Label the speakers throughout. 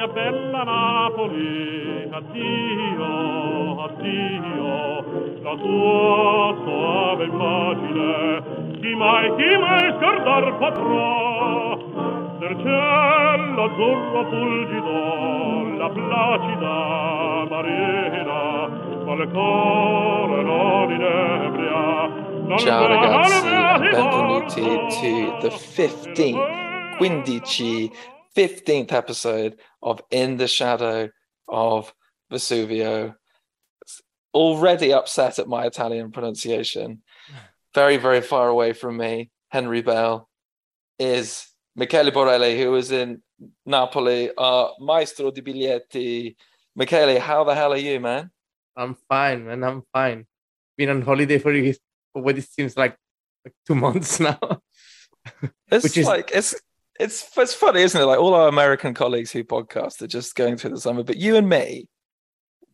Speaker 1: mia bella Napoli, addio, addio, la tua soave immagine, chi mai, chi mai scordar potrà? Del cielo azzurro fulgido, la placida marina, quale cuore non inebria,
Speaker 2: Ciao ragazzi, benvenuti to the 15th, Quindici 15th episode of In the Shadow of Vesuvio. Already upset at my Italian pronunciation. Very, very far away from me, Henry Bell, is Michele Borelli, who is in Napoli, uh, Maestro di Biglietti. Michele, how the hell are you, man?
Speaker 3: I'm fine, man. I'm fine. Been on holiday for for what it seems like, like two months now.
Speaker 2: it's Which is like it's it's it's funny, isn't it? Like all our American colleagues who podcast are just going through the summer, but you and me,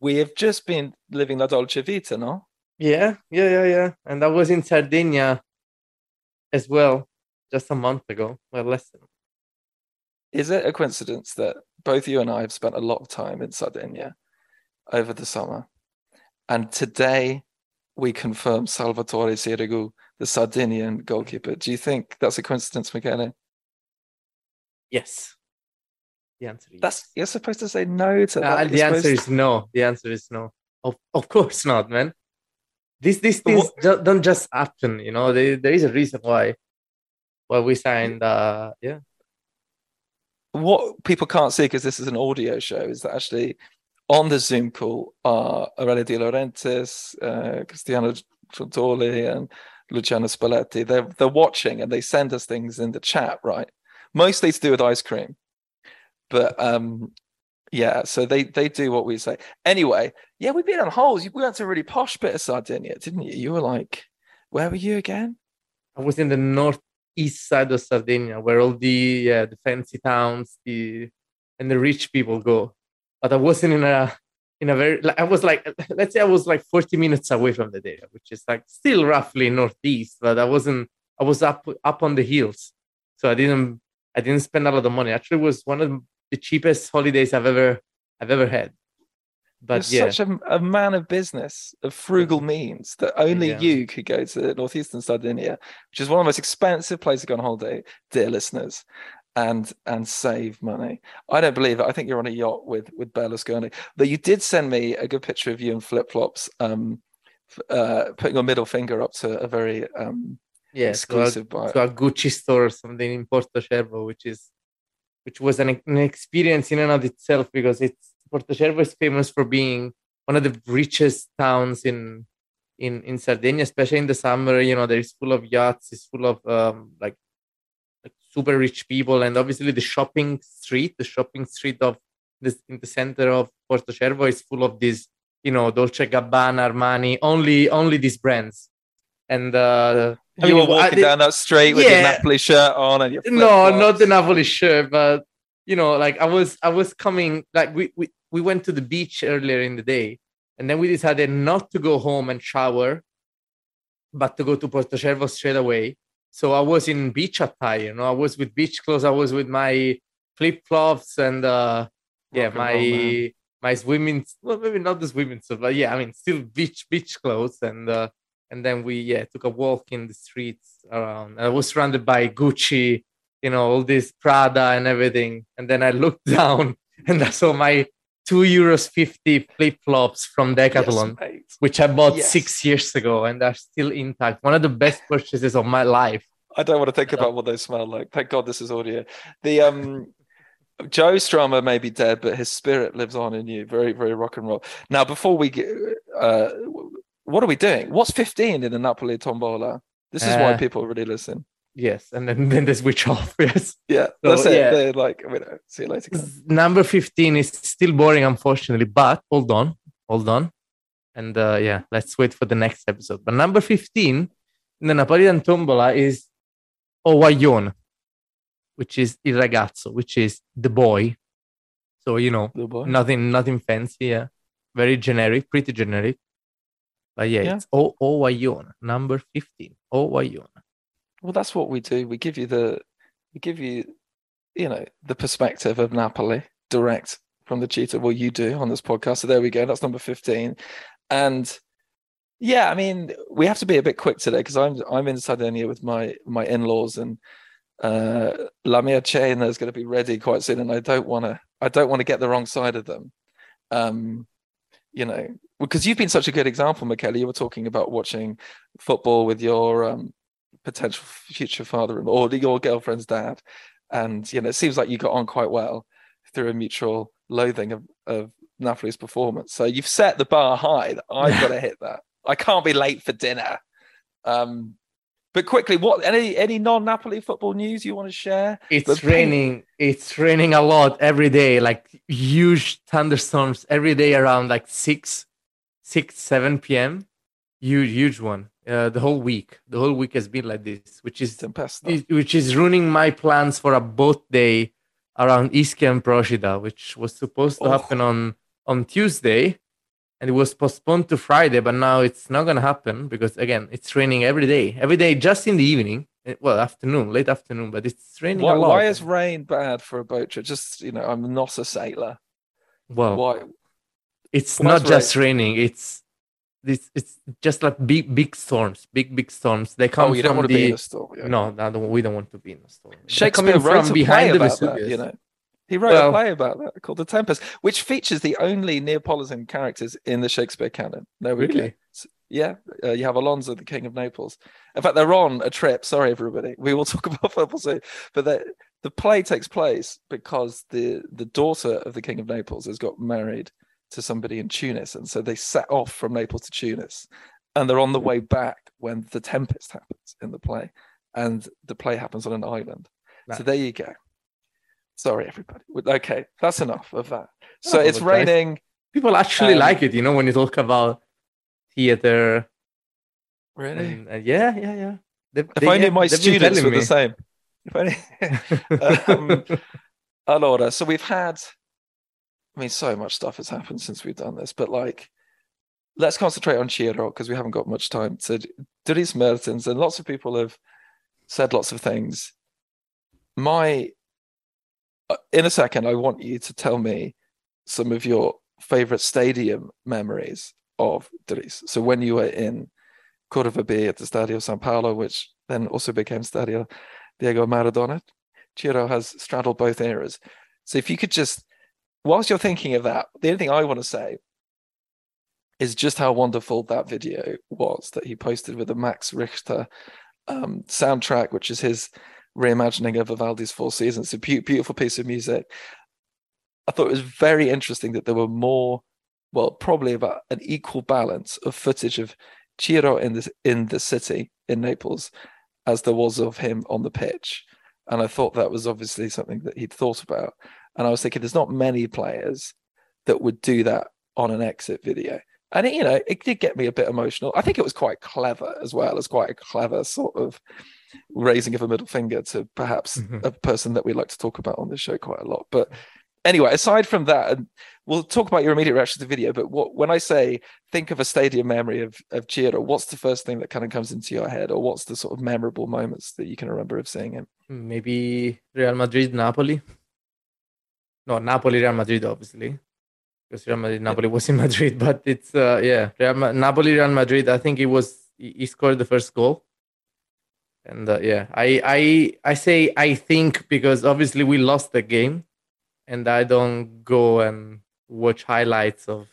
Speaker 2: we have just been living la dolce vita, no?
Speaker 3: Yeah, yeah, yeah, yeah. And I was in Sardinia as well just a month ago. Well, less than.
Speaker 2: Is it a coincidence that both you and I have spent a lot of time in Sardinia over the summer? And today we confirm Salvatore Sirigu, the Sardinian goalkeeper. Do you think that's a coincidence, Michele?
Speaker 3: Yes. The answer is
Speaker 2: that's you're supposed to say no to
Speaker 3: uh,
Speaker 2: that.
Speaker 3: the answer to... is no. The answer is no. Of of course not, man. These these things what... don't just happen, you know. There, there is a reason why why we signed. Uh, yeah.
Speaker 2: What people can't see because this is an audio show is that actually on the Zoom call are Aurelio De Laurentiis, uh, Cristiano Giuntoli, and Luciano Spalletti. They're they're watching and they send us things in the chat, right? Mostly to do with ice cream, but um, yeah. So they they do what we say. Anyway, yeah, we've been on holes. We went to a really posh bit of Sardinia, didn't you? You were like, where were you again?
Speaker 3: I was in the northeast side of Sardinia, where all the yeah the fancy towns, the and the rich people go but I wasn't in a in a very like I was like let's say I was like 40 minutes away from the data, which is like still roughly northeast, but I wasn't I was up up on the hills. So I didn't I didn't spend a lot of money. Actually it was one of the cheapest holidays I've ever I've ever had.
Speaker 2: But You're yeah. such a, a, man of business, of frugal means that only yeah. you could go to northeastern Sardinia, which is one of the most expensive places to go on holiday, dear listeners and and save money. I don't believe it. I think you're on a yacht with with Berlusconi. But you did send me a good picture of you in flip flops, um, uh, putting your middle finger up to a very um, yeah, exclusive
Speaker 3: to a, to a Gucci store or something in Porto Cervo, which is which was an, an experience in and of itself because it's Porto Cervo is famous for being one of the richest towns in in in Sardinia, especially in the summer. You know, there is full of yachts, it's full of um, like like super rich people and obviously the shopping street the shopping street of this in the center of porto cervo is full of these you know dolce gabbana armani only only these brands and uh
Speaker 2: you were walking down that street with yeah, your napoli shirt on and your
Speaker 3: no not the napoli shirt but you know like i was i was coming like we, we we went to the beach earlier in the day and then we decided not to go home and shower but to go to porto cervo straight away. So I was in beach attire, you know, I was with beach clothes, I was with my flip flops and uh yeah, my my swimming well maybe not the swimming stuff, but yeah, I mean still beach beach clothes and uh and then we yeah took a walk in the streets around. I was surrounded by Gucci, you know, all this Prada and everything. And then I looked down and I saw my two euros fifty flip flops from Decathlon, yes, which I bought yes. six years ago, and they're still intact. One of the best purchases of my life.
Speaker 2: I don't want to think about what they smell like. Thank God this is audio. The um, Joe Strummer may be dead, but his spirit lives on in you. Very, very rock and roll. Now, before we get, uh, what are we doing? What's fifteen in the Napoli Tombola? This is uh, why people really listen.
Speaker 3: Yes, and then, then they switch off. Yes.
Speaker 2: Yeah, so, that's it. Yeah. They're like, mean, see you later. Guys.
Speaker 3: Number 15 is still boring, unfortunately, but hold on, hold on. And uh, yeah, let's wait for the next episode. But number 15 in the Napolitan Tombola is 'o guaglione, which is il ragazzo, which is the boy. So, you know, nothing nothing fancy. Yeah. Very generic, pretty generic. But yeah, yeah. it's o- Owayon, number 15. 'o guaglione.
Speaker 2: Well, that's what we do. We give you the, we give you, you know, the perspective of Napoli direct from the cheetah. Well, you do on this podcast. So there we go. That's number 15. And yeah, I mean, we have to be a bit quick today because I'm I'm in Sardinia with my my in-laws and uh La Mia Chain is going to be ready quite soon, and I don't want to I don't want to get the wrong side of them. Um, you know, because you've been such a good example, Michele. You were talking about watching football with your um, potential future father-in-law or your girlfriend's dad, and you know, it seems like you got on quite well through a mutual loathing of, of Napoli's performance. So you've set the bar high. That I've got to hit that. I can't be late for dinner. Um, but quickly, what any any non-Napoli football news you want to share?
Speaker 3: It's
Speaker 2: But-
Speaker 3: raining. It's raining a lot every day, like huge thunderstorms every day around like six, six, seven p.m. Huge, huge one. Uh, the whole week, the whole week has been like this, which is
Speaker 2: Tempesta.
Speaker 3: which is ruining my plans for a boat day around Ischia and Procida, which was supposed to
Speaker 2: Oh.
Speaker 3: happen on on Tuesday, and it was postponed to Friday. But now it's not gonna happen because again, it's raining every day, every day, just in the evening. eh, Well, afternoon, late afternoon, but it's raining
Speaker 2: Why,
Speaker 3: a lot.
Speaker 2: why is rain bad for a boat trip? Just you know, I'm not a sailor.
Speaker 3: well,
Speaker 2: Why?
Speaker 3: it's not just raining. It's this. It's just like big, big storms, big, big storms. They come
Speaker 2: Oh, you don't
Speaker 3: from
Speaker 2: want to
Speaker 3: the
Speaker 2: be in a storm. yeah.
Speaker 3: no, no, we don't want to be in a storm.
Speaker 2: Shakespeare wrote
Speaker 3: from behind the
Speaker 2: about that. You know, he wrote
Speaker 3: Well-
Speaker 2: a play about that called The Tempest, which features the only Neapolitan characters in the Shakespeare canon. No,
Speaker 3: Really?
Speaker 2: Yeah, uh, you have Alonso, the King of Naples. In fact, they're on a trip. Sorry, everybody. We will talk about football soon, but the the play takes place because the the daughter of the King of Naples has got married to somebody in Tunis, and so they set off from Naples to Tunis, and they're on the way back when the tempest happens in the play, and the play happens on an island. So there you go. Sorry, everybody. Okay, that's enough of that. So it's raining.
Speaker 3: people actually
Speaker 2: Um,
Speaker 3: like it you know when you talk about theater
Speaker 2: Really?
Speaker 3: and, uh, yeah yeah yeah They've-
Speaker 2: If
Speaker 3: they-
Speaker 2: only my students were
Speaker 3: telling
Speaker 2: the same. If only. um, allora, so we've had, I mean, so much stuff has happened since we've done this, but like, let's concentrate on Ciro because we haven't got much time to Dries Mertens, and lots of people have said lots of things. My, in a second, I want you to tell me some of your favorite stadium memories of Dries. So when you were in Curva B at the Stadio San Paolo, which then also became Stadio Diego Maradona. Ciro has straddled both eras. So if you could just, whilst you're thinking of that, the only thing I want to say is just how wonderful that video was that he posted with the Max Richter um, soundtrack, which is his reimagining of Vivaldi's Four Seasons. It's a beau- beautiful piece of music. I thought it was very interesting that there were more, well, probably about an equal balance of footage of Ciro in the in the city in Naples as there was of him on the pitch. And I thought that was obviously something that he'd thought about. And I was thinking there's not many players that would do that on an exit video. And it, you know, it did get me a bit emotional. I think it was quite clever as well as quite a clever sort of raising of a middle finger to perhaps
Speaker 3: Mhm.
Speaker 2: a person that we like to talk about on this show quite a lot. But anyway, aside from that, and we'll talk about your immediate reaction to the video. But what when I say think of a stadium memory of of Ciro, what's the first thing that kind of comes into your head, or what's the sort of memorable moments that you can remember of seeing him?
Speaker 3: maybe real madrid napoli no napoli real madrid obviously because real madrid napoli was in madrid but it's uh yeah real Ma- napoli real madrid i think it was he scored the first goal and uh, yeah i i i say i think because obviously we lost the game and i don't go and watch highlights of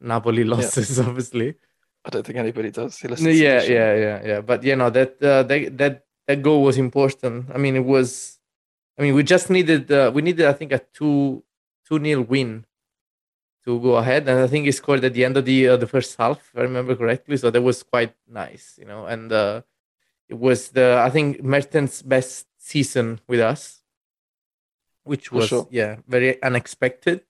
Speaker 3: napoli losses obviously
Speaker 2: I don't think anybody does. He
Speaker 3: no,
Speaker 2: listens to the
Speaker 3: yeah, yeah, yeah, yeah. But you know that uh, that that that goal was important. I mean, it was. I mean, we just needed. Uh, we needed, I think, a two two nil win to go ahead, and I think he scored at the end of the uh, the first half, if I remember correctly. So that was quite nice, you know. And uh, it was the I think Mertens' best season with us, which was
Speaker 2: sure.
Speaker 3: yeah very unexpected.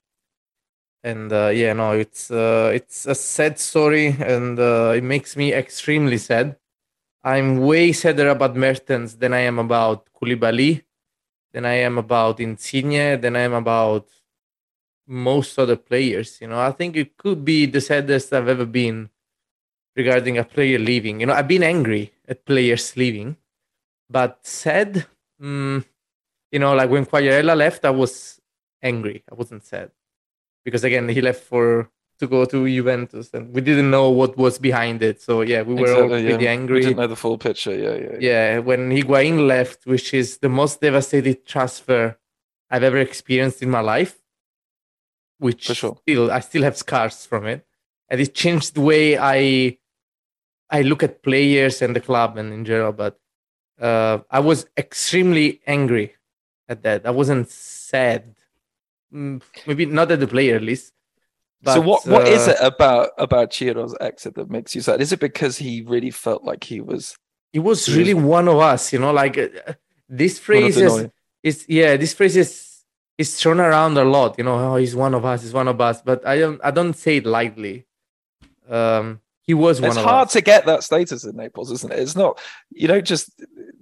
Speaker 3: And uh, yeah no it's uh, it's a sad story and uh, it makes me extremely sad. I'm way sadder about mertens than i am about Koulibaly, than i am about insigne than i am about most other players you know. I think it could be the saddest i've ever been regarding a player leaving. You know i've been angry at players leaving but sad mm, you know like when Quagliarella left i was angry. I wasn't sad because again he left for to go to Juventus, and we didn't know what was behind it. So yeah, we were all pretty
Speaker 2: yeah.
Speaker 3: angry.
Speaker 2: We didn't know the full picture. Yeah, yeah.
Speaker 3: yeah, when Higuain left, which is the most devastating transfer I've ever experienced in my life, which
Speaker 2: sure.
Speaker 3: still I still have scars from it, and it changed the way I I look at players and the club and in general. But uh, I was extremely angry at that. I wasn't sad, Mm, maybe not at the player at least.
Speaker 2: so
Speaker 3: but,
Speaker 2: what what is
Speaker 3: uh,
Speaker 2: it about about Ciro's exit that makes you sad? Is it because he really felt like he was
Speaker 3: It was
Speaker 2: He was-
Speaker 3: really one of us, you know, like uh, this phrase is, is yeah, this phrase is is thrown around a lot, you know, oh, he's one of us, he's one of us, but I don't I don't say it lightly. Um he was one
Speaker 2: It's
Speaker 3: of
Speaker 2: hard
Speaker 3: us.
Speaker 2: to get that status in Naples, isn't it? It's not you don't just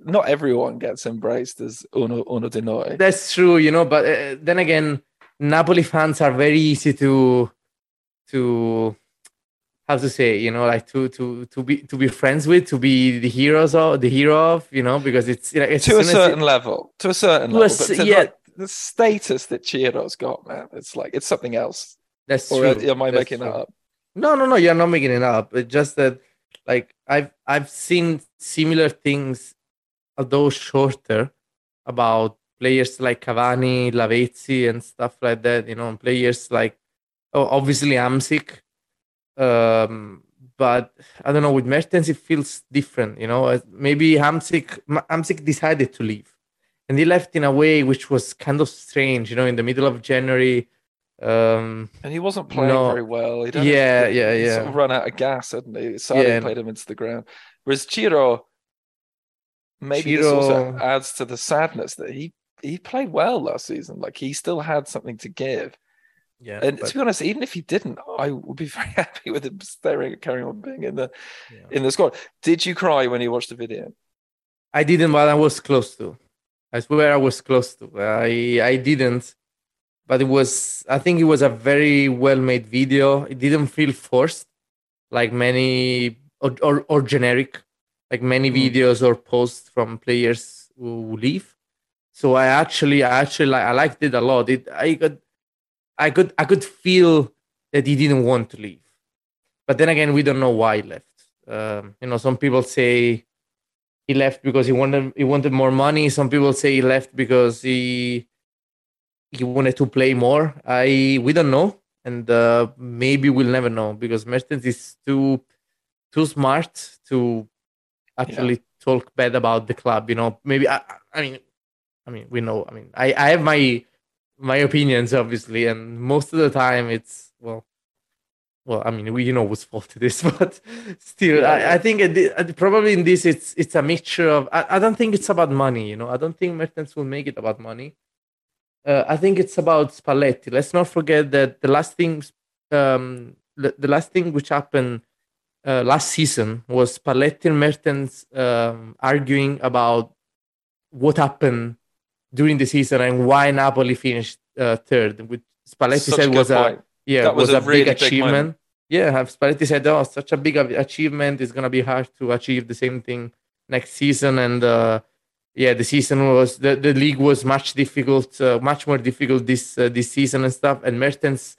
Speaker 2: not everyone gets embraced as uno uno di noi.
Speaker 3: That's true, you know, but uh, then again, Napoli fans are very easy to to how to say, you know, like to to to be to be friends with, to be the heroes of the hero of, you know, because it's you know, it's
Speaker 2: to a
Speaker 3: as soon as it-
Speaker 2: certain level, to a certain
Speaker 3: To
Speaker 2: level,
Speaker 3: s-
Speaker 2: but to
Speaker 3: yeah.
Speaker 2: like the status that Ciro's got, man, it's like it's something else.
Speaker 3: that's
Speaker 2: Or
Speaker 3: true.
Speaker 2: am I
Speaker 3: that's
Speaker 2: making
Speaker 3: true.
Speaker 2: that up?
Speaker 3: No, no, no. You're not making it up. It's just that, like, I've I've seen similar things, although shorter, about players like Cavani, Lavezzi, and stuff like that. You know, players like, oh, obviously Hamsik. Um, but I don't know. With Mertens, it feels different. You know, maybe Hamsik Hamsik decided to leave, and he left in a way which was kind of strange. You know, in the middle of January. Um,
Speaker 2: And he wasn't playing
Speaker 3: No.
Speaker 2: very well. He'd had
Speaker 3: Yeah,
Speaker 2: he'd
Speaker 3: yeah,
Speaker 2: sort
Speaker 3: yeah.
Speaker 2: of run out of gas, hadn't he? Sadly,
Speaker 3: Yeah.
Speaker 2: played him into the ground. Whereas Ciro, maybe this also adds to the sadness that he he played well last season. Like he still had something to give.
Speaker 3: yeah,
Speaker 2: And
Speaker 3: but-
Speaker 2: to be honest, even if he didn't, I would be very happy with him staying carrying on being in the
Speaker 3: yeah.
Speaker 2: in the squad. Did you cry when you watched the video?
Speaker 3: I didn't, but I was close to. I swear I was close to. I I didn't, but it was. I think it was a very well made video. It didn't feel forced, like many or or, or generic, like many
Speaker 2: Mm.
Speaker 3: videos or posts from players who leave. So I actually, I actually like, I liked it a lot. It, I could, I could, I could feel that he didn't want to leave, but then again, we don't know why he left. Um, you know, some people say he left because he wanted he wanted more money. Some people say he left because he he wanted to play more. I we don't know, and uh, maybe we'll never know because Mertens is too too smart to actually talk bad about the club. You know, maybe I I mean I mean we know. I mean I I have my my opinions obviously, and most of the time it's well. Well, I mean, we you know whose fault it is, but still,
Speaker 2: Yeah,
Speaker 3: I. I think it, it- probably in this it's it's a mixture of. I, I don't think it's about money, you know. I don't think Mertens will make it about money. Uh, I think it's about Spalletti. Let's not forget that the last thing, um, the, the last thing which happened uh, last season was Spalletti and Mertens um, arguing about what happened during the season and why Napoli finished uh, third. Which Spalletti
Speaker 2: Such
Speaker 3: said was a yeah
Speaker 2: That
Speaker 3: was,
Speaker 2: was a
Speaker 3: big
Speaker 2: big
Speaker 3: achievement.
Speaker 2: moment.
Speaker 3: yeah, Spalletti said, "Oh, such a big achievement. It's gonna be hard to achieve the same thing next season." And uh, yeah, the season was the, the league was much difficult, uh, much more difficult this uh, this season and stuff. And Mertens,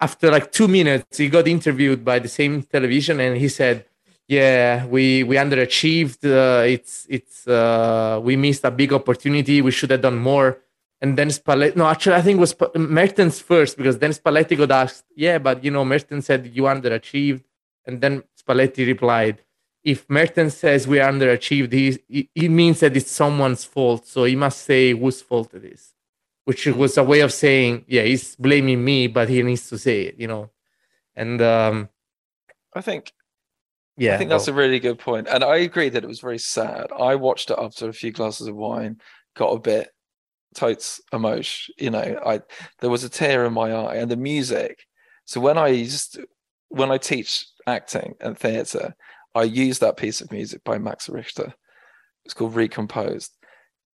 Speaker 3: after like two minutes, he got interviewed by the same television, and he said, "Yeah, we we underachieved. Uh, it's it's uh, we missed a big opportunity. We should have done more." And then Spalletti, no, actually, I think was Sp- Mertens first because then Spalletti got asked, yeah, but you know, Mertens said you underachieved. And then Spalletti replied, if Mertens says we underachieved, he, he means that it's someone's fault. So he must say whose fault it is, which was a way of saying, yeah, he's blaming me, but he needs to say it, you know. And um,
Speaker 2: I think
Speaker 3: yeah,
Speaker 2: I think that's
Speaker 3: well,
Speaker 2: a really good point. And I agree that it was very sad. I watched it after a few glasses of wine, got a bit totes emotion. You know, I there was a tear in my eye and the music. So when I used when I teach acting and theatre, I use that piece of music by Max Richter. It's called Recomposed.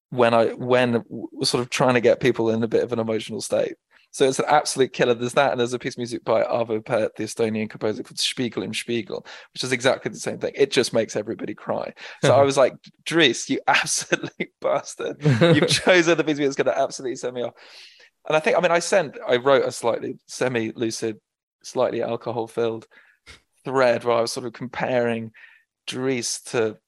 Speaker 2: When I when we're sort of trying to get people in a bit of an emotional state. So it's an absolute killer. There's that, and there's a piece of music by Arvo Pärt, the Estonian composer called Spiegel im Spiegel, which is exactly the same thing. It just makes everybody cry. So I was like, Dries, you absolute bastard. You've chosen the piece of music that's going to absolutely send me off. And I think, I mean, I sent, I wrote a slightly semi-lucid, slightly alcohol-filled thread where I was sort of comparing Dries to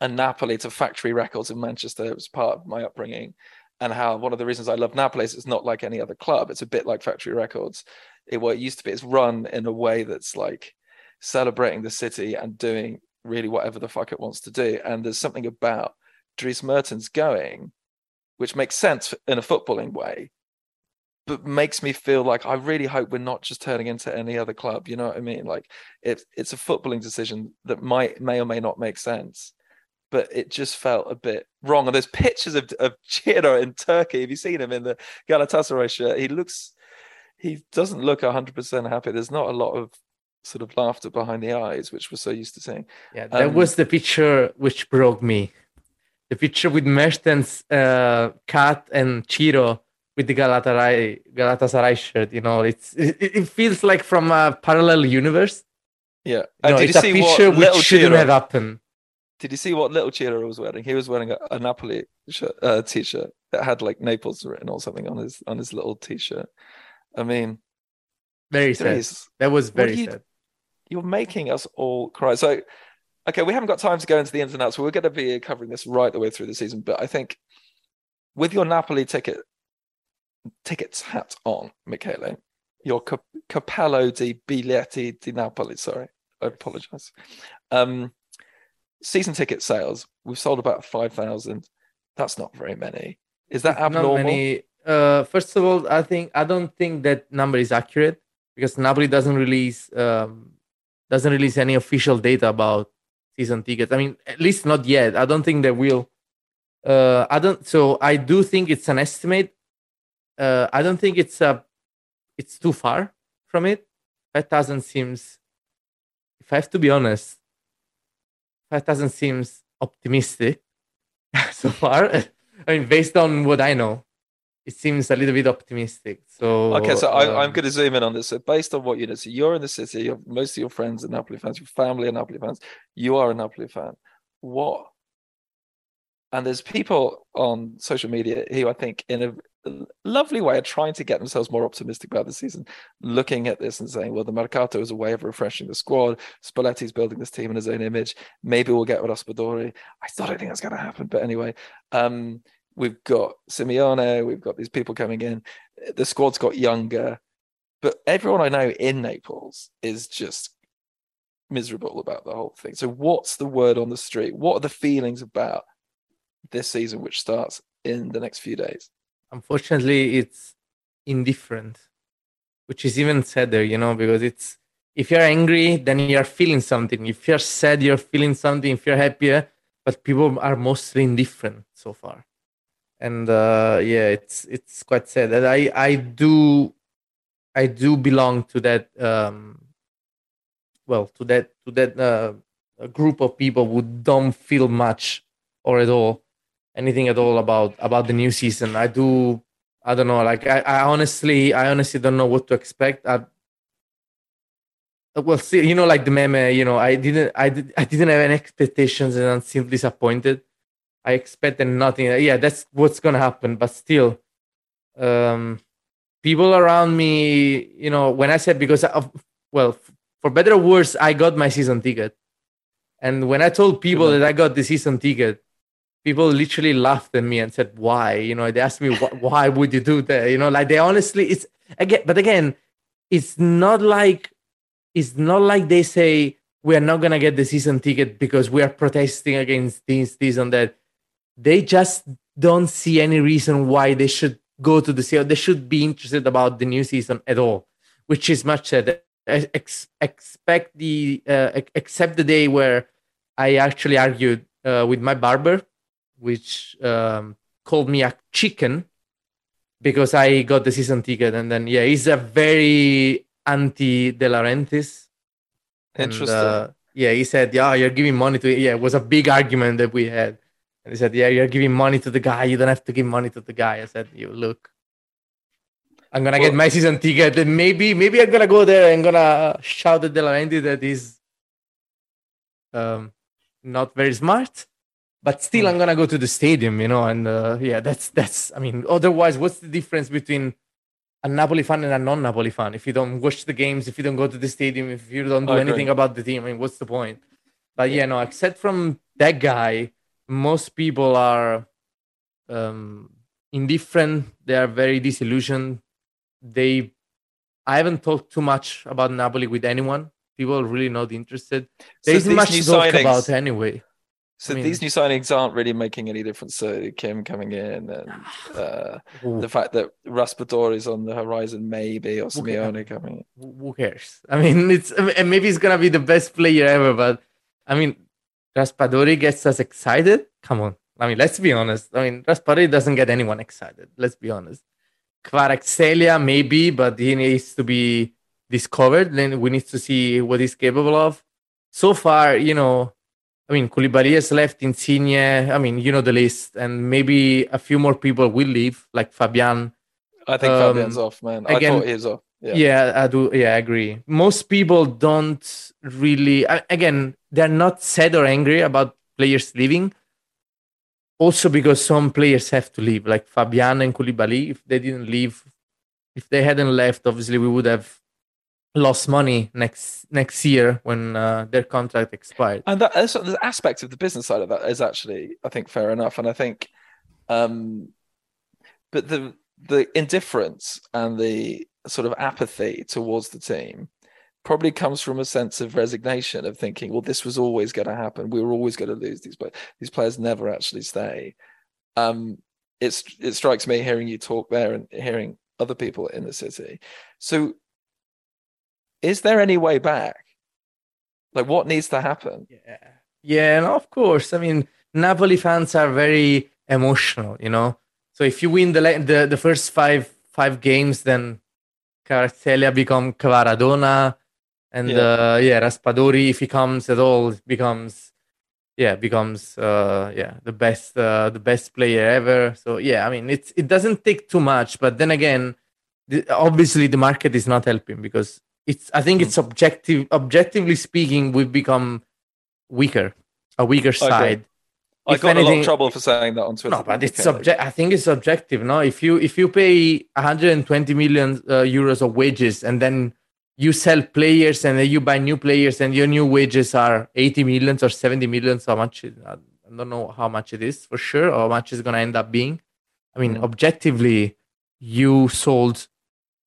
Speaker 2: a Napoli to factory records in Manchester. It was part of my upbringing, and how one of the reasons I love Napoli is it's not like any other club. It's a bit like factory records. It what it used to be. It's run in a way that's like celebrating the city and doing really whatever the fuck it wants to do. And there's something about Dries Mertens going, which makes sense in a footballing way, but makes me feel like I really hope we're not just turning into any other club. You know what I mean? Like it, it's a footballing decision that might may or may not make sense, but it just felt a bit wrong. And there's pictures of of Ciro in Turkey. Have you seen him in the Galatasaray shirt? He looks, he doesn't look 100% happy. There's not a lot of sort of laughter behind the eyes, which we're so used to seeing.
Speaker 3: Yeah, that um, was the picture which broke me. The picture with Mertens, uh, Kat, and Ciro with the Galatasaray Galatasaray shirt. You know, it's it, it feels like from a parallel universe.
Speaker 2: Yeah,
Speaker 3: you know, it's a picture which shouldn't have happened.
Speaker 2: Did you see what little Ciro was wearing? He was wearing a, a Napoli shirt, uh, t-shirt that had like Naples written or something on his on his little t-shirt. I mean,
Speaker 3: very sad. That was very you, sad.
Speaker 2: You're making us all cry. So, okay, we haven't got time to go into the ins and outs. we're going to be covering this right the way through the season. But I think with your Napoli ticket tickets hat on, Michele, your Capello di Biglietti di Napoli. Sorry, I apologize. Um, season ticket sales, we've sold about 5,000. That's not very many. Is that abnormal? Not many.
Speaker 3: Uh, first of all, I think I don't think that number is accurate because Napoli doesn't release um, doesn't release any official data about season tickets. I mean, at least not yet. I don't think they will. Uh, I don't. So I do think it's an estimate. Uh, I don't think it's a. It's too far from it. Five thousand seems. If I have to be honest, that doesn't seem optimistic so far. I mean, based on what I know, it seems a little bit optimistic. So
Speaker 2: okay, so um, I, am going to zoom in on this. So based on what you know, so you're in the city. You're, most of your friends are Napoli fans. Your family are Napoli fans. You are a Napoli fan. What? And there's people on social media who I think, in a lovely way, of trying to get themselves more optimistic about the season, looking at this and saying, well, the Mercato is a way of refreshing the squad. Spalletti's building this team in his own image. Maybe we'll get Raspadori. I still don't think that's going to happen. But anyway, um, we've got Simeone, we've got these people coming in. The squad's got younger. But everyone I know in Naples is just miserable about the whole thing. So, what's the word on the street? What are the feelings about this season, which starts in the next few days?
Speaker 3: Unfortunately it's indifferent which is even sadder you know because it's if you're angry then you're feeling something. If you're sad you're feeling something. If you're happier but people are mostly indifferent so far. And uh yeah it's it's quite sad. That i i do i do belong to that um well to that to that uh group of people who don't feel much or at all anything at all about about the new season. I do. I don't know. Like I, I honestly, I honestly don't know what to expect. I, well, see, you know, like the meme. You know, I didn't, I did, I didn't have any expectations, and I'm still disappointed. I expected nothing. Yeah, that's what's gonna happen. But still, um, people around me, you know, when I said because of, well, for better or worse, I got my season ticket, and when I told people that I got the season ticket, people literally laughed at me and said, "Why?" You know, they asked me, "Why would you do that?" You know, like they honestly, it's again, but again, it's not like it's not like they say we are not gonna get the season ticket because we are protesting against this, this, and that. They just don't see any reason why they should go to the season. They should be interested about the new season at all, which is much said. Ex- expect the uh, except the day where I actually argued uh, with my barber which um, called me a chicken because I got the season ticket. And then, yeah, he's a very anti De Laurentiis.
Speaker 2: Interesting. And, uh,
Speaker 3: yeah, he said, yeah, you're giving money to, yeah, it was a big argument that we had. And he said, yeah, you're giving money to the guy. You don't have to give money to the guy. I said, you look, I'm gonna well, get my season ticket, and maybe maybe I'm gonna go there and gonna shout at De Laurentiis that he's um, not very smart but still. I'm gonna go to the stadium, you know. And uh, yeah, that's that's. I mean, otherwise, what's the difference between a Napoli fan and a non-Napoli fan? If you don't watch the games, if you don't go to the stadium, if you don't do
Speaker 2: agree.
Speaker 3: anything about the team, I mean, what's the point? But yeah, no. Except from that guy, most people are um, indifferent. They are very disillusioned. They, I haven't talked too much about Napoli with anyone. People are really not interested. There
Speaker 2: So
Speaker 3: isn't much to talk
Speaker 2: signings-
Speaker 3: about anyway.
Speaker 2: So
Speaker 3: I mean-
Speaker 2: these new signings aren't really making any difference. So Kim coming in and uh, the fact that Raspadori is on the horizon, maybe, or
Speaker 3: Okay.
Speaker 2: Simeone coming in.
Speaker 3: who cares? I mean, it's and maybe he's gonna be the best player ever, but I mean, Raspadori gets us excited. Come on, I mean, let's be honest. I mean, Raspadori doesn't get anyone excited. Let's be honest. Kvaratskhelia maybe, but he needs to be discovered. Then we need to see what he's capable of. So far, you know, I mean, Koulibaly has left, Insigne. I mean, you know the list, and maybe a few more people will leave, like Fabian.
Speaker 2: I think
Speaker 3: Um,
Speaker 2: Fabian's off, man. I
Speaker 3: again-
Speaker 2: thought he was off. Yeah.
Speaker 3: Yeah. I do. Yeah, I agree. Most people don't really. Again, they're not sad or angry about players leaving. Also, because some players have to leave, like Fabian and Koulibaly. If they didn't leave, if they hadn't left, obviously we would have lost money next next year when uh, their contract expired.
Speaker 2: And that that's- the aspect of the business side of that is actually, I think, fair enough. And I think, um, but the the indifference and the sort of apathy towards the team probably comes from a sense of resignation of thinking, well, this was always going to happen. We were always going to lose these players. These players never actually stay. Um, it's it strikes me hearing you talk there and hearing other people in the city. So, is there any way back? Like, what needs to happen?
Speaker 3: Yeah, yeah, and of course. I mean, Napoli fans are very emotional, you know. So if you win the the, the first five five games, then Kvaratskhelia become Kvaradona, and
Speaker 2: Yeah.
Speaker 3: uh, yeah, Raspadori, if he comes at all, becomes yeah becomes uh, yeah the best uh, the best player ever. So yeah, I mean it's it doesn't take too much, but then again, the, obviously the market is not helping because it's I think it's objective objectively speaking we've become weaker a weaker side
Speaker 2: I
Speaker 3: If
Speaker 2: got in a lot of trouble for saying that on Twitter.
Speaker 3: no but it's
Speaker 2: Okay.
Speaker 3: subject i think it's subjective no if you if you pay 120 million uh, euros of wages and then you sell players and then you buy new players and your new wages are 80 millions or 70 millions how much i don't know how much it is for sure or how much it's going to end up being i mean
Speaker 2: Mm.
Speaker 3: objectively you sold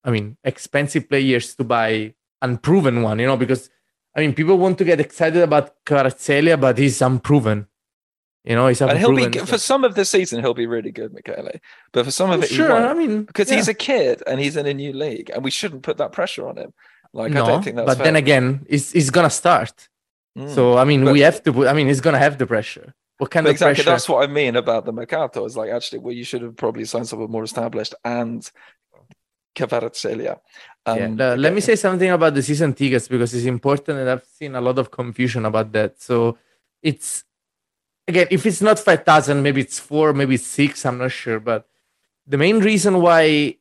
Speaker 3: i mean expensive players to buy unproven one you know because i mean people want to get excited about Kvaratskhelia, but he's unproven you know he's unproven.
Speaker 2: And he'll be
Speaker 3: unproven
Speaker 2: for some of the season. He'll be really good, Michele. But for some of it,
Speaker 3: sure i mean
Speaker 2: because
Speaker 3: yeah.
Speaker 2: he's a kid and he's in a new league, and we shouldn't put that pressure on him. Like
Speaker 3: no,
Speaker 2: I don't think that's.
Speaker 3: but
Speaker 2: fair.
Speaker 3: then again, he's, he's gonna start.
Speaker 2: Mm.
Speaker 3: So I mean,
Speaker 2: But-
Speaker 3: we have to. Put, I mean, he's gonna have the pressure. What kind of
Speaker 2: exactly,
Speaker 3: pressure?
Speaker 2: that's what I mean about the Mercato. Is like actually, well, you should have probably signed someone more established and Kvaratskhelia. Um,
Speaker 3: yeah. le- let me say something about the season tickets because it's important, and I've seen a lot of confusion about that. So it's again, if it's not five thousand, maybe it's four, maybe it's six. I'm not sure, but the main reason why,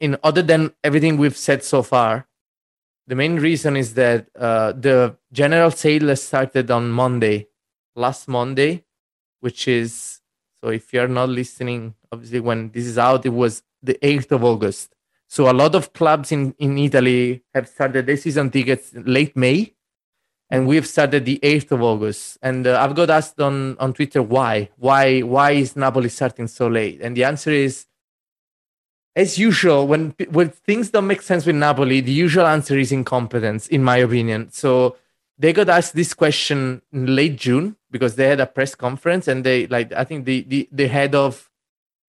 Speaker 3: in other than everything we've said so far, the main reason is that uh, the general sale started on Monday, last Monday, which is so if you're not listening, obviously when this is out, it was the 8th of August. So a lot of clubs in, in Italy have started their season tickets late May, and we've started the 8th of August. And uh, I've got asked on, on Twitter why, why, why is Napoli starting so late? And the answer is, as usual, when when things don't make sense with Napoli, the usual answer is incompetence, in my opinion. So they got asked this question in late June because they had a press conference and they like I think the the, the head of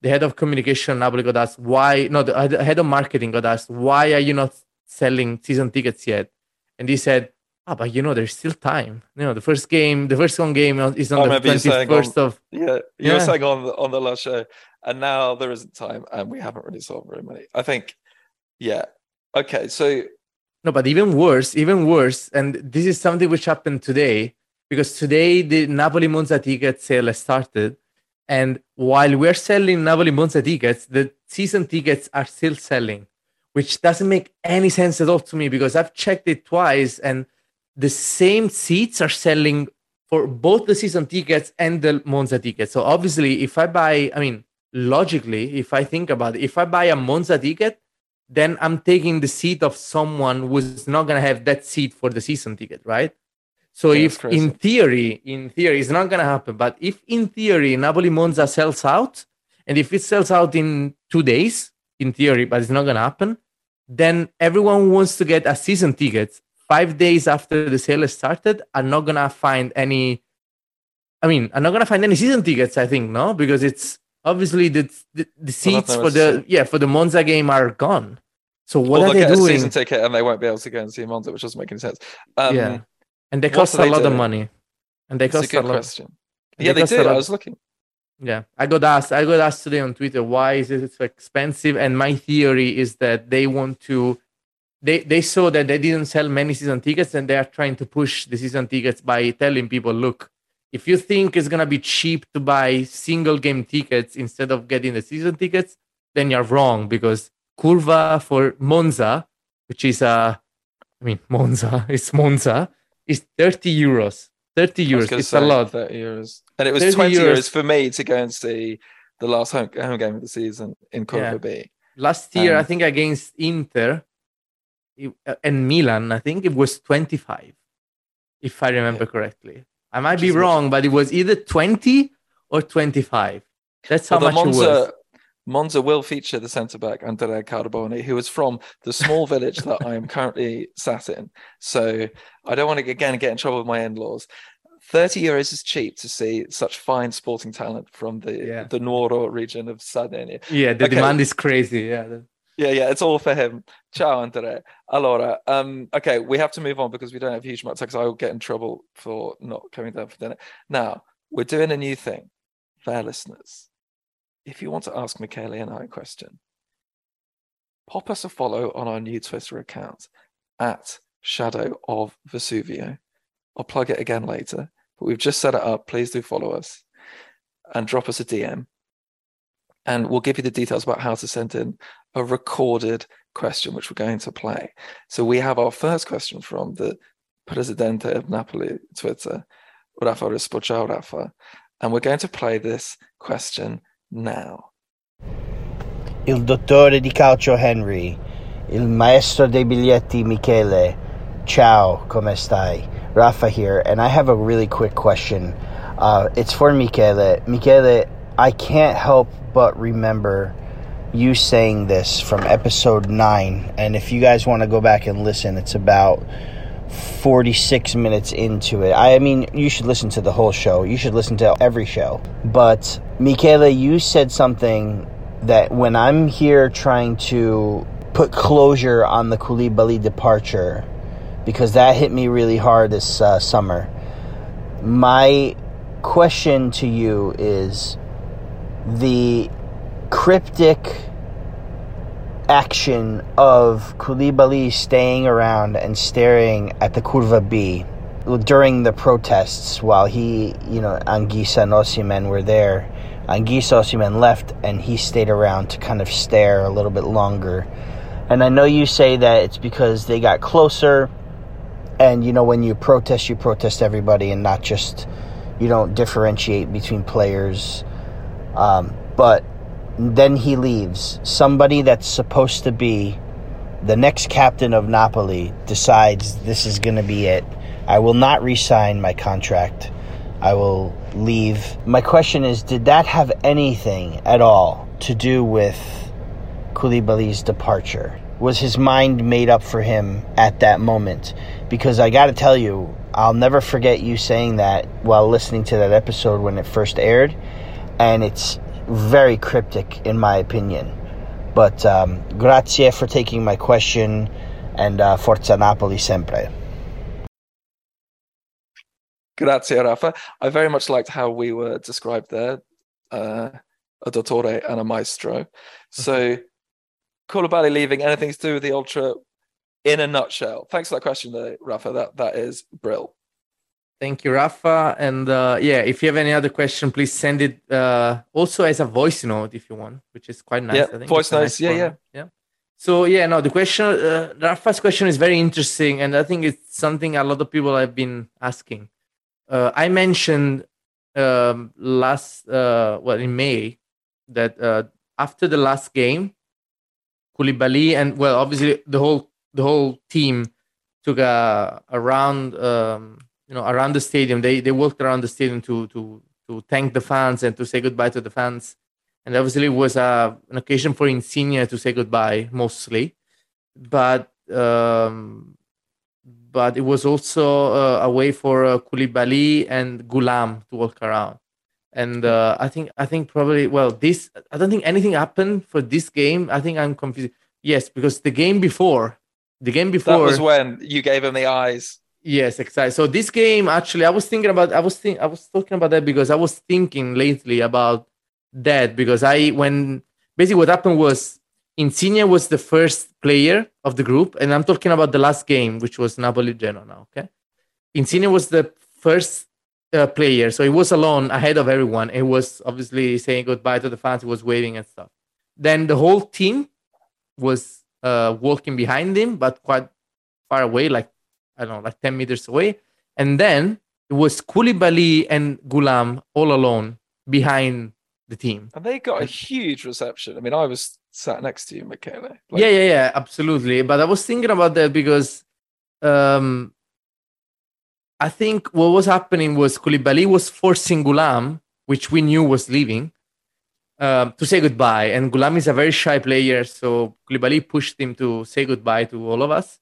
Speaker 3: the head of communication at Napoli got asked why no the head of marketing got asked why are you not selling season tickets yet and he said ah but you know there's still time you know the first game the first home game is
Speaker 2: I
Speaker 3: on the
Speaker 2: remember you saying
Speaker 3: 21st of
Speaker 2: Yeah, you were
Speaker 3: Yeah.
Speaker 2: saying on the, on the last show, and now there isn't time, and we haven't really sold very many. I think, yeah, okay. So
Speaker 3: No, but even worse, even worse, and this is something which happened today because today the Napoli Monza ticket sale has started, and while we're selling Napoli Monza tickets, the season tickets are still selling, which doesn't make any sense at all to me because I've checked it twice, and the same seats are selling for both the season tickets and the Monza tickets. So obviously, if I buy, I mean, logically, if I think about it, if I buy a Monza ticket, then I'm taking the seat of someone who's not gonna have that seat for the season ticket, right? So
Speaker 2: Yeah,
Speaker 3: if in theory, in theory, it's not gonna happen. But if in theory Napoli Monza sells out, and if it sells out in two days, in theory, but it's not gonna happen, then everyone who wants to get a season ticket five days after the sale has started are not gonna find any. I mean, are not gonna find any season tickets. I think no, because it's obviously the the, the seats
Speaker 2: nowhere
Speaker 3: for the yeah for the Monza game are gone. So what
Speaker 2: or
Speaker 3: are they
Speaker 2: get a
Speaker 3: doing?
Speaker 2: season ticket and they won't be able to go and see Monza, which doesn't make any sense. Um,
Speaker 3: yeah, and they cost a
Speaker 2: they
Speaker 3: lot of money, and they
Speaker 2: a
Speaker 3: cost a,
Speaker 2: good
Speaker 3: lot.
Speaker 2: question. Yeah, they
Speaker 3: a
Speaker 2: do. I was looking.
Speaker 3: Yeah, I got asked. I got asked today on Twitter why is it so expensive, and my theory is that they want to. They they saw that they didn't sell many season tickets, and they are trying to push the season tickets by telling people, look, if you think it's gonna be cheap to buy single game tickets instead of getting the season tickets, then you're wrong because Curva for Monza, which is uh, I mean Monza, it's Monza, is thirty euros. Thirty euros. It's
Speaker 2: say
Speaker 3: a lot.
Speaker 2: 30 euros. And it was 20
Speaker 3: euros.
Speaker 2: euros for me to go and see the last home, home game of the season in Curva
Speaker 3: Yeah.
Speaker 2: B.
Speaker 3: last year, I think against Inter it- uh, and Milan, I think it was 25, if I remember correctly. I might
Speaker 2: Which
Speaker 3: be
Speaker 2: is much-
Speaker 3: wrong, but it was either 20 or 25. That's how much it was.
Speaker 2: Monza, will feature the centre back Andrea Carboni, who is from the small village that I am currently sat in. So I don't want to again get in trouble with my in-laws. 30 euros is cheap to see such fine sporting talent from the
Speaker 3: Yeah.
Speaker 2: the Nuoro region of Sardinia.
Speaker 3: Yeah, the
Speaker 2: Okay.
Speaker 3: demand is crazy. Yeah.
Speaker 2: Yeah, yeah, it's all for him. Ciao, Andrea. Allora, um, okay, we have to move on because we don't have huge amount because I will get in trouble for not coming down for dinner. Now, we're doing a new thing. Fair listeners, if you want to ask Michele and I a question, pop us a follow on our new Twitter account at Shadow of Vesuvio. I'll plug it again later, but we've just set it up. Please do follow us and drop us a DM. And we'll give you the details about how to send in a recorded question, which we're going to play. So we have our first question from the Presidente of Napoli Twitter, Rafa Rispo. Ciao, Rafa. And we're going to play this question now.
Speaker 4: il dottore di calcio Henry, il maestro dei biglietti Michele. Ciao, come stai? Rafa here, and I have a really quick question. Uh, it's for Michele. Michele, I can't help but remember you saying this from episode 9, and if you guys want to go back and listen, it's about 46 minutes into it. I mean, you should listen to the whole show. You should listen to every show. But, Michele, you said something that when I'm here trying to put closure on the Koulibaly departure, because that hit me really hard this uh, summer, my question to you is the cryptic action of Koulibaly staying around and staring at the Curva B during the protests while he, you know, Anguissa and Osimhen were there. Anguissa Osimhen left and he stayed around to kind of stare a little bit longer. And I know you say that it's because they got closer and you know when you protest you protest everybody and not just you don't differentiate between players. Um, but then he leaves. Somebody that's supposed to be the next captain of napoli decides this is going to be it. I will not re-sign my contract i will leave my question is did that have anything at all to do with Koulibaly's departure? Was his mind made up for him at that moment? Because I got to tell you, I'll never forget you saying that while listening to that episode when it first aired, and it's very cryptic in my opinion. But um, grazie for taking my question, and uh, Forza Napoli sempre.
Speaker 2: Grazie, Rafa. I very much liked how we were described there, uh, a dottore and a maestro. So, Koulibaly leaving, anything to do with the ultra in a nutshell? Thanks for that question, though, Rafa. That that is brill.
Speaker 3: Thank you, Rafa. And uh, yeah, if you have any other question, please send it uh, also as a voice note if you want, which is quite nice.
Speaker 2: Yeah,
Speaker 3: I think
Speaker 2: voice notes, yeah,
Speaker 3: format. yeah. So yeah, no, the question, uh, Rafa's question is very interesting, and I think it's something a lot of people have been asking. Uh, I mentioned um, last uh, well in May that uh, after the last game, Koulibaly and well obviously the whole the whole team took a around um, you know around the stadium. They they walked around the stadium to to to thank the fans and to say goodbye to the fans. And obviously, it was uh, an occasion for Insigne to say goodbye mostly, but um, but it was also uh, a way for uh, Koulibaly and Ghoulam to walk around. And uh, I think I think probably well this I don't think anything happened for this game. I think I'm confused. Yes, because the game before, the game before
Speaker 2: That was when you gave him the eyes.
Speaker 3: Yes, exactly. So this game, actually, I was thinking about. I was think. I was talking about that because I was thinking lately about that because I when basically what happened was Insigne was the first player of the group, and I'm talking about the last game, which was Napoli Genoa. Now, okay, Insigne was the first uh, player, so he was alone ahead of everyone. He was obviously saying goodbye to the fans. He was waving and stuff. Then the whole team was uh, walking behind him, but quite far away, like I don't know, like 10 meters away. And then it was Koulibaly and Ghoulam all alone behind the team.
Speaker 2: And they got a huge reception. I mean, I was sat next to you, Michele. Like,
Speaker 3: yeah, yeah, yeah, absolutely. But I was thinking about that because um, I think what was happening was Koulibaly was forcing Ghoulam, which we knew was leaving, um, to say goodbye. And Ghoulam is a very shy player, so Koulibaly pushed him to say goodbye to all of us.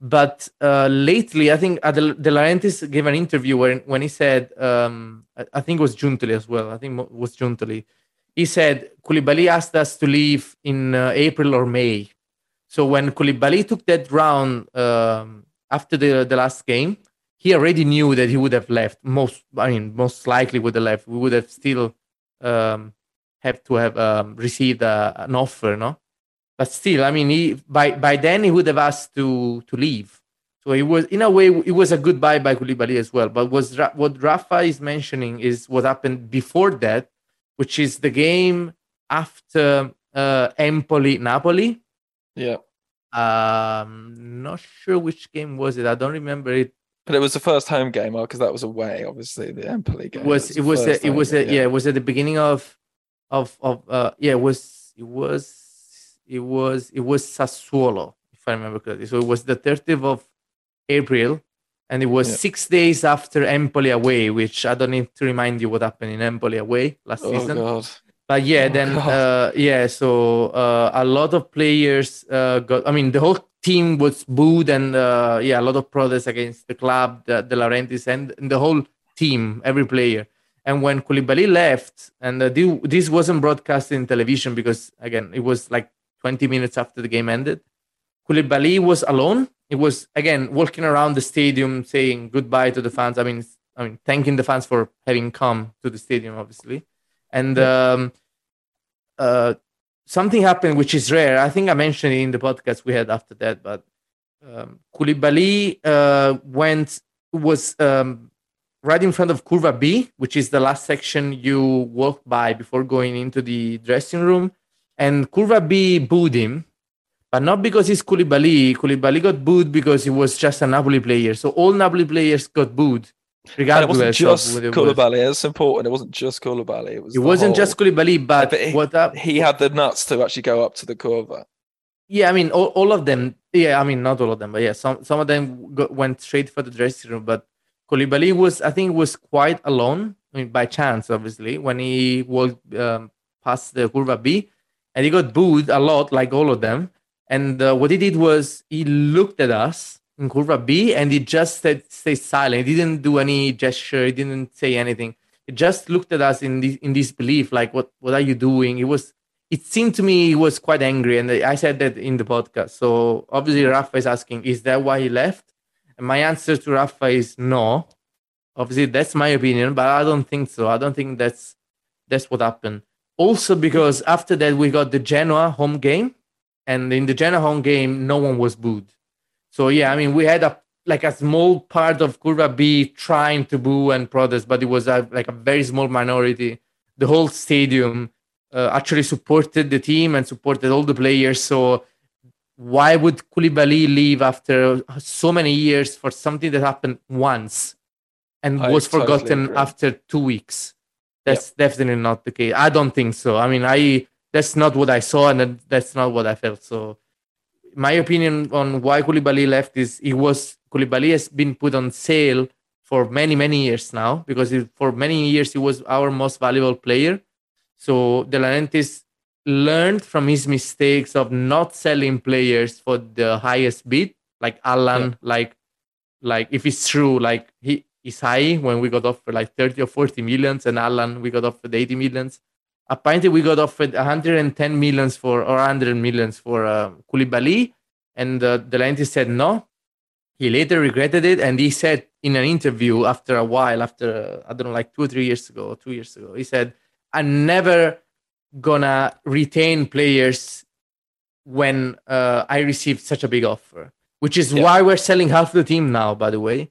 Speaker 3: But uh, lately, I think Adel- De Laurentiis gave an interview where, when he said, um, I, I think it was Giuntoli as well. I think it was Giuntoli. He said Koulibaly asked us to leave in uh, April or May. So when Koulibaly took that round um, after the, the last game, he already knew that he would have left. Most, I mean, most likely would have left. We would have still um, have to have um, received a, an offer, no? But still, I mean, he by by then he would have asked to to leave. So it was in a way it was a goodbye by Koulibaly as well. But was what Rafa is mentioning is what happened before that, which is the game after uh, Empoli Napoli.
Speaker 2: Yeah.
Speaker 3: Um, not sure which game was it. I don't remember it.
Speaker 2: But it was the first home game, because that was away. Obviously, the Empoli game.
Speaker 3: It was it was
Speaker 2: the
Speaker 3: a, it was a, yeah. it was at the beginning of of of uh yeah it was it was it was it was Sassuolo if I remember correctly. So it was the 30th of April, and it was
Speaker 2: Yeah.
Speaker 3: six days after Empoli away, which I don't need to remind you what happened in Empoli away last
Speaker 2: Oh
Speaker 3: season.
Speaker 2: god.
Speaker 3: But yeah,
Speaker 2: Oh,
Speaker 3: then uh, yeah, so uh, a lot of players uh, got. I mean, the whole team was booed, and uh, yeah, a lot of protests against the club, the, De Laurentiis, and, and the whole team, every player. And when Koulibaly left, and uh, this wasn't broadcast in television because again, it was like 20 minutes after the game ended. Koulibaly was alone. He was again walking around the stadium, saying goodbye to the fans. I mean, I mean, thanking the fans for having come to the stadium, obviously. And um, uh, something happened which is rare. I think I mentioned it in the podcast we had after that, but um, Koulibaly uh, went was um, right in front of Curva B, which is the last section you walk by before going into the dressing room. And Curva B booed him, but not because he's Koulibaly. Koulibaly got booed because he was just a Napoli player. So all Napoli players got booed,
Speaker 2: And it wasn't
Speaker 3: of
Speaker 2: just
Speaker 3: who they was.
Speaker 2: It's important. It wasn't just Koulibaly. It was.
Speaker 3: It wasn't just
Speaker 2: whole-
Speaker 3: Koulibaly, but,
Speaker 2: but he-
Speaker 3: what up?
Speaker 2: He had the nuts to actually go up to the curva.
Speaker 3: Yeah, I mean, all, all of them. Yeah, I mean, not all of them, but yeah, some some of them go, went straight for the dressing room. But Koulibaly was, I think, was quite alone. I mean, by chance, obviously, when he walked um, past the Curva B, and he got booed a lot, like all of them. And uh, what he did was he looked at us in Curva B, and he just said, stay silent. He didn't do any gesture. He didn't say anything. He just looked at us in this in disbelief, like, what what are you doing? It was it seemed to me he was quite angry, and I said that in the podcast. So obviously, Rafa is asking, is that why he left? And my answer to Rafa is no. Obviously, that's my opinion, but I don't think so. I don't think that's that's what happened. Also, because after that we got the Genoa home game, and in the home game, no one was booed. So yeah, I mean, we had a like a small part of Curva B trying to boo and protest, but it was a, like a very small minority. The whole stadium uh, actually supported the team and supported all the players. So why would Koulibaly leave after so many years for something that happened once? and
Speaker 2: I
Speaker 3: was
Speaker 2: totally
Speaker 3: forgotten
Speaker 2: agree.
Speaker 3: after two weeks. That's definitely not the case. I don't think so. I mean, I that's not what I saw, and that's not what I felt. So, my opinion on why Koulibaly left is he was Koulibaly has been put on sale for many many years now because it, for many years he was our most valuable player. So De Laurentiis learned from his mistakes of not selling players for the highest bid, like Allan, like like if it's true, like he is high when we got offered like 30 or 40 millions, and Allan we got off offered 80 millions. Apparently, we got offered 110 millions for or 100 millions for uh, Koulibaly, and uh, De said no. He later regretted it, and he said in an interview after a while, after uh, I don't know, like two or three years ago, two years ago, he said, "I'm never gonna retain players when uh, I received such a big offer." Which is
Speaker 2: Yeah.
Speaker 3: why we're selling half the team now, by the way.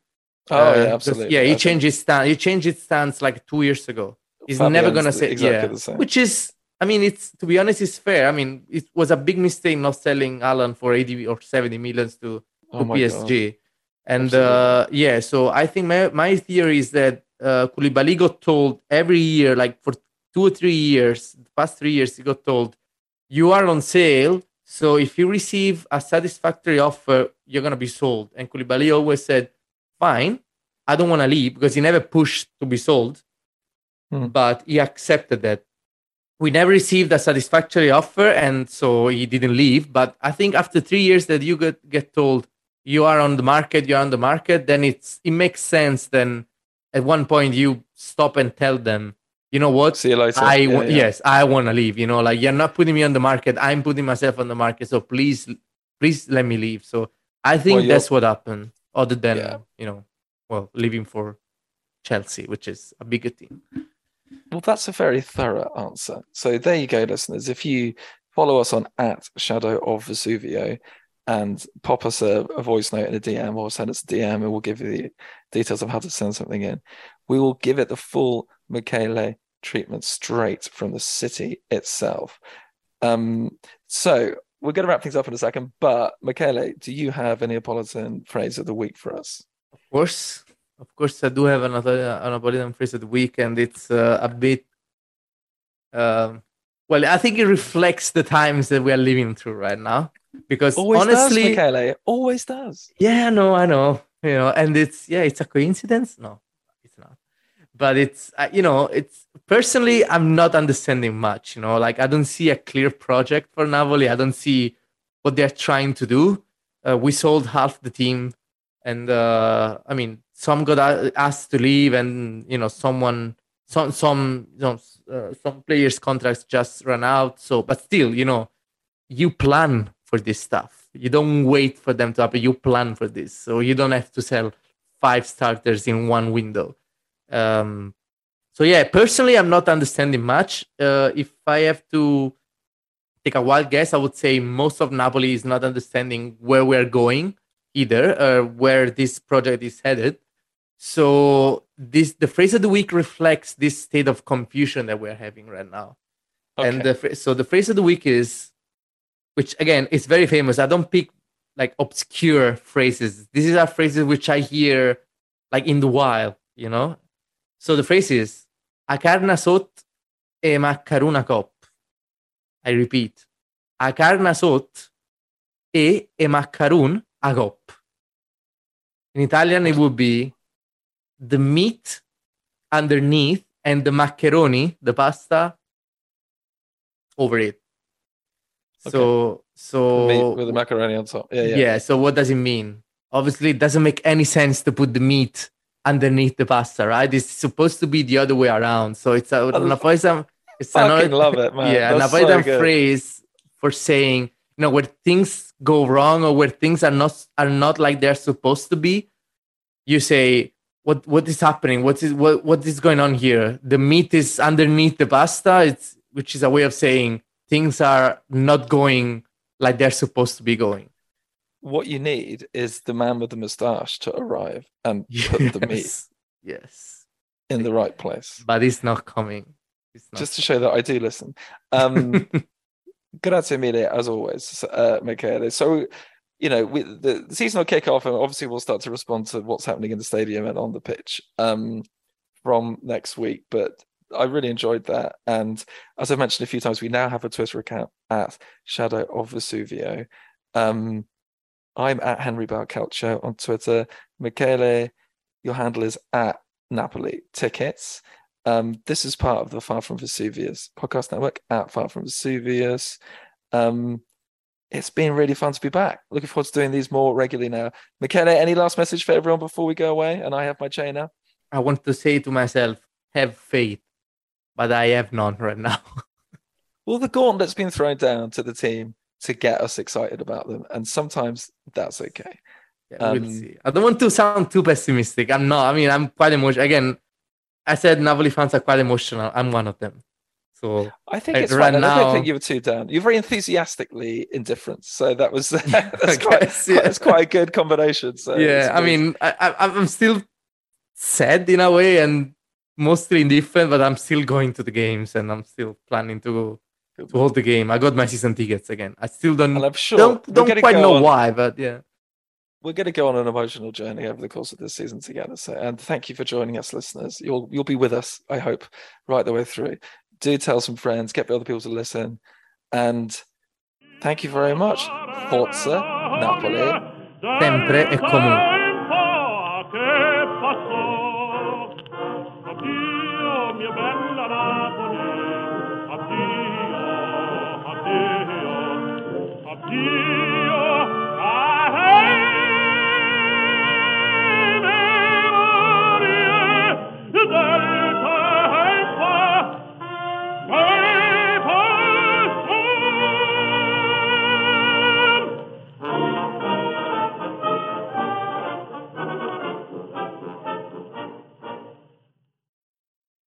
Speaker 2: Oh
Speaker 3: Uh,
Speaker 2: yeah, absolutely.
Speaker 3: Yeah, he changed his stance. He changed his stance like two years ago. He's never gonna say
Speaker 2: exactly
Speaker 3: yeah.
Speaker 2: the same.
Speaker 3: Which is, I mean, it's to be honest, it's fair. I mean, it was a big mistake not selling Allan for 80 or 70 millions to, to
Speaker 2: oh
Speaker 3: PSG.
Speaker 2: God.
Speaker 3: And uh, yeah, so I think my, my theory is that uh, Koulibaly got told every year, like for two or three years, the past three years, he got told, you are on sale. So if you receive a satisfactory offer, you're going to be sold. And Koulibaly always said, fine, I don't want to leave because he never pushed to be sold,
Speaker 2: Hmm.
Speaker 3: but he accepted that. We never received a satisfactory offer, and so he didn't leave. But I think after three years that you get, get told you are on the market, you're on the market, then it's it makes sense. Then at one point you stop and tell them, you know what,
Speaker 2: See you later.
Speaker 3: I
Speaker 2: Yeah, yeah.
Speaker 3: yes, I want to leave. You know, like you're not putting me on the market. I'm putting myself on the market. So please, please let me leave. So I think
Speaker 2: Well,
Speaker 3: that's what happened. Other than
Speaker 2: Yeah.
Speaker 3: you know, well, leaving for Chelsea, which is a bigger team.
Speaker 2: Well, that's a very thorough answer. So there you go, listeners. If you follow us on at Shadow of Vesuvio and pop us a, a voice note in a DM or send us a DM and we'll give you the details of how to send something in, we will give it the full Michele treatment straight from the city itself. Um, so we're going to wrap things up in a second, but Michele, do you have a Neapolitan phrase of the week for us?
Speaker 3: Of course, of course, I do have another Napoleon phrase of the week, and it's uh, a bit. Um, well, I think it reflects the times that we are living through right now. Because
Speaker 2: Always
Speaker 3: honestly,
Speaker 2: does, Michele. Always does.
Speaker 3: yeah, no, I know, you know, and it's yeah, it's a coincidence. No, it's not. But it's uh, you know, it's personally, I'm not understanding much. You know, like I don't see a clear project for Napoli. I don't see what they're trying to do. Uh, we sold half the team, and uh, I mean, some got asked to leave, and you know, someone, some, some, you know, uh, some players' contracts just run out. So, but still, you know, you plan for this stuff. You don't wait for them to happen. You plan for this, so you don't have to sell five starters in one window. Um, so yeah, personally, I'm not understanding much. Uh, if I have to take a wild guess, I would say most of Napoli is not understanding where we're going either, or where this project is headed. So this the phrase of the week reflects this state of confusion that we're having right now. And the so the phrase of the week is, which again is very famous. I don't pick like obscure phrases. These are phrases which I hear like in the wild, you know. So the phrase is "A carna sot e maccaruna cop." I repeat, "A carna sot e e maccarun a cop." In Italian, it would be the meat underneath and the macaroni, the pasta, over it. Okay. So, so
Speaker 2: Meat with the macaroni on top. Yeah,
Speaker 3: yeah.
Speaker 2: yeah.
Speaker 3: So what does it mean? Obviously, it doesn't make any sense to put the meat underneath the pasta, right? It's supposed to be the other way around. So it's a
Speaker 2: I
Speaker 3: Napolitan. It's another,
Speaker 2: love it, man.
Speaker 3: Yeah,
Speaker 2: That's
Speaker 3: Napolitan
Speaker 2: so
Speaker 3: phrase for saying you know where things go wrong or where things are not are not like they're supposed to be. You say what what is happening? What is what what is going on here? The meat is underneath the pasta. It's which is a way of saying things are not going like they're supposed to be going.
Speaker 2: What you need is the man with the moustache to arrive and put the meat
Speaker 3: Yes. Yes.
Speaker 2: in the right place.
Speaker 3: But it's not coming. It's not.
Speaker 2: Just to show that I do listen. Um, grazie mille, as always, uh, Michele. So, you know, we, the, the season will kick off, and obviously we'll start to respond to what's happening in the stadium and on the pitch um, from next week. But I really enjoyed that, and as I mentioned a few times, we now have a Twitter account at Shadow of Vesuvio. Um, I'm at Henry Bell Calcio on Twitter. Michele, your handle is at Napoli Tickets. Um, this is part of the Far From Vesuvius podcast network at Far From Vesuvius. Um, it's been really fun to be back. Looking forward to doing these more regularly now. Michele, any last message for everyone before we go away? And I have my chain now.
Speaker 3: I want to say to myself, have faith, but I have none right now.
Speaker 2: well, the gauntlet's been thrown down to the team to get us excited about them, and sometimes that's okay.
Speaker 3: Yeah, um, we'll see. I don't want to sound too pessimistic. I'm not. I mean, I'm quite emotional. Again, I said Napoli fans are quite emotional. I'm one of them. So
Speaker 2: I think like, it's right fine. Now, I don't think you were too down. You're very enthusiastically indifferent, so that was that's, quite, guess, yeah. that's quite a good combination. So
Speaker 3: yeah, I mean, I, I'm still sad in a way and mostly indifferent, but I'm still going to the games and I'm still planning to to hold the game. I got my season tickets again. I still don't. Sure don't, don't quite know on. why, but yeah
Speaker 2: we're going to go on an emotional journey over the course of this season together. So, and thank you for joining us, listeners. You'll you'll be with us, I hope, right the way through. Do tell some friends, get the other people to listen, and thank you very much. Forza Napoli.
Speaker 3: Sempre e comunque. Addio, addio, addio.